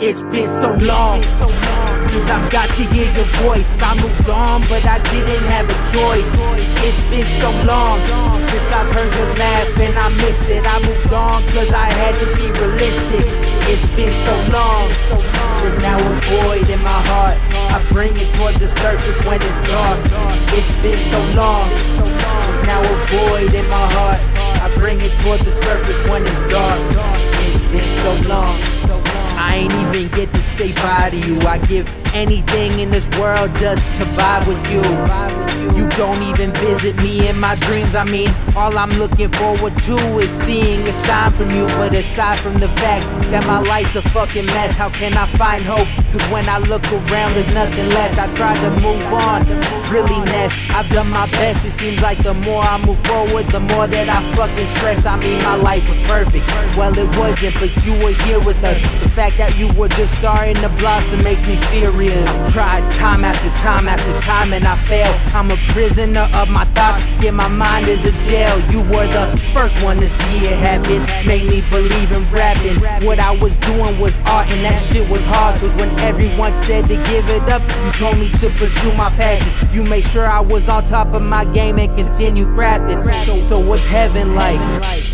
It's been so long since I've got to hear your voice. I moved on, but I didn't have a choice. It's been so long since I've heard your laugh and I miss it. I moved on cause I had to be realistic. It's been so long, there's now a void in my heart. I bring it towards the surface when it's dark. It's been so long, there's now a void in my heart. I bring it towards the surface when it's dark. It's been so long. I ain't even get to say bye to you. I give anything in this world just to vibe with you. You don't even visit me in my dreams. I mean, all I'm looking forward to is seeing a sign from you. But aside from the fact that my life's a fucking mess, how can I find hope? Cause when I look around, there's nothing left. I try to move on, really nest. I've done my best. It seems like the more I move forward, the more that I fucking stress. I mean, my life was perfect. Well, it wasn't, but you were here with us. The fact that you were just starting to blossom makes me furious. I've tried time after time after time and I failed. I'm a prisoner of my thoughts. Yeah, my mind is a jail. You were the first one to see it happen. Made me believe in rapping. What I was doing was art and that shit was hard. Cause when everyone said to give it up, you told me to pursue my passion. You made sure I was on top of my game and continue crafting. So, so what's heaven like?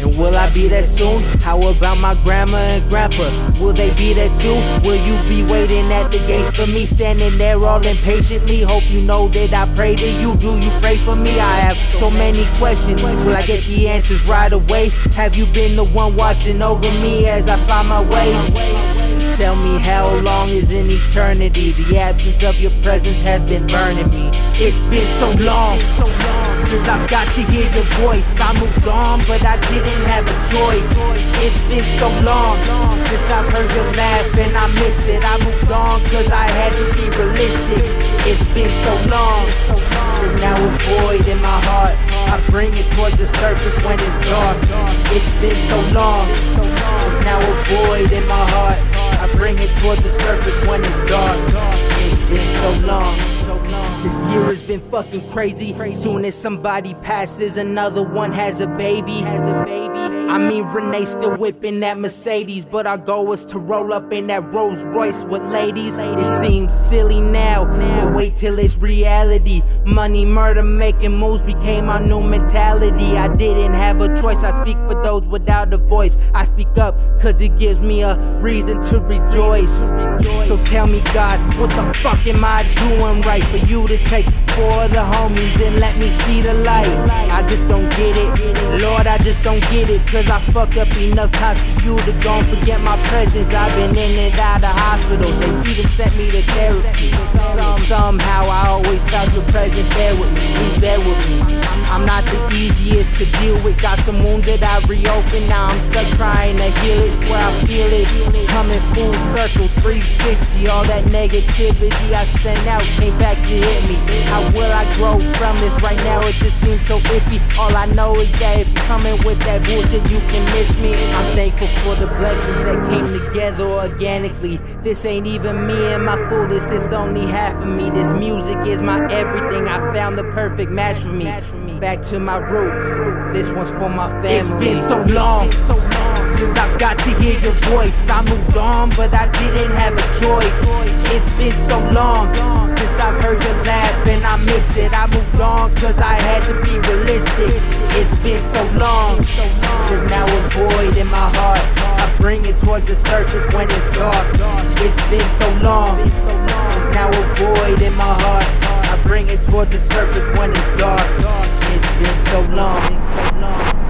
And will I be there soon? How about my grandma and grandpa? Will they be there too? Will you be waiting at the gates for me? Me standing there all impatiently. Hope you know that I pray to you. Do you pray for me? I have so many questions. Will I get the answers right away? Have you been the one watching over me as I find my way? Tell me how long is an eternity? The absence of your presence has been burning me. It's been so long since I've got to hear your voice. I moved on, but I didn't have a choice. It's been so long since I've heard your laugh and I miss it. I moved on cause I had to be realistic. It's been so long, there's now a void in my heart. I bring it towards the surface when it's dark. It's been so long, there's now a void in my heart. I bring it towards the surface been fucking crazy. Soon as somebody passes, another one has a baby. Has a baby. I mean, Renee still whipping that Mercedes, but our goal was to roll up in that Rolls Royce with ladies. It seems silly now, but wait till it's reality. Money, murder, making moves became our new mentality. I didn't have a choice. I speak for those without a voice. I speak up cause it gives me a reason to rejoice. So tell me, God, what the fuck am I doing right for you to take for the homies and let me see the light? I just don't get it. Lord, I just don't get it. Cause I fucked up enough times for you to go and forget my presence. I've been in and out of hospitals. They even sent me to therapy. Some, somehow I always felt your presence there with me. Please bear with me. I'm, not the easiest to deal with. Got some wounds that I reopened. Now I'm stuck trying to heal it. Swear I feel it. Coming full circle 360. All that negativity I sent out came back to hit me. How will I grow from this? Right now it just seems so iffy. All I know is that if coming with that bullshit, you can miss me. I'm thankful for the blessings that came together organically. This ain't even me and my fullest, it's only half of me. This music is my everything. I found the perfect match for me. Back to my roots. This one's for my family. It's been so long since I've got to hear your voice. I moved on, but I didn't have a choice. It's been so long since I've heard your laugh and I miss it. I moved on cause I had to be realistic. It's been so long, there's now a void in my heart. I bring it towards the surface when it's dark. It's been so long, there's now a void in my heart. I bring it towards the surface when it's dark. It's been so long.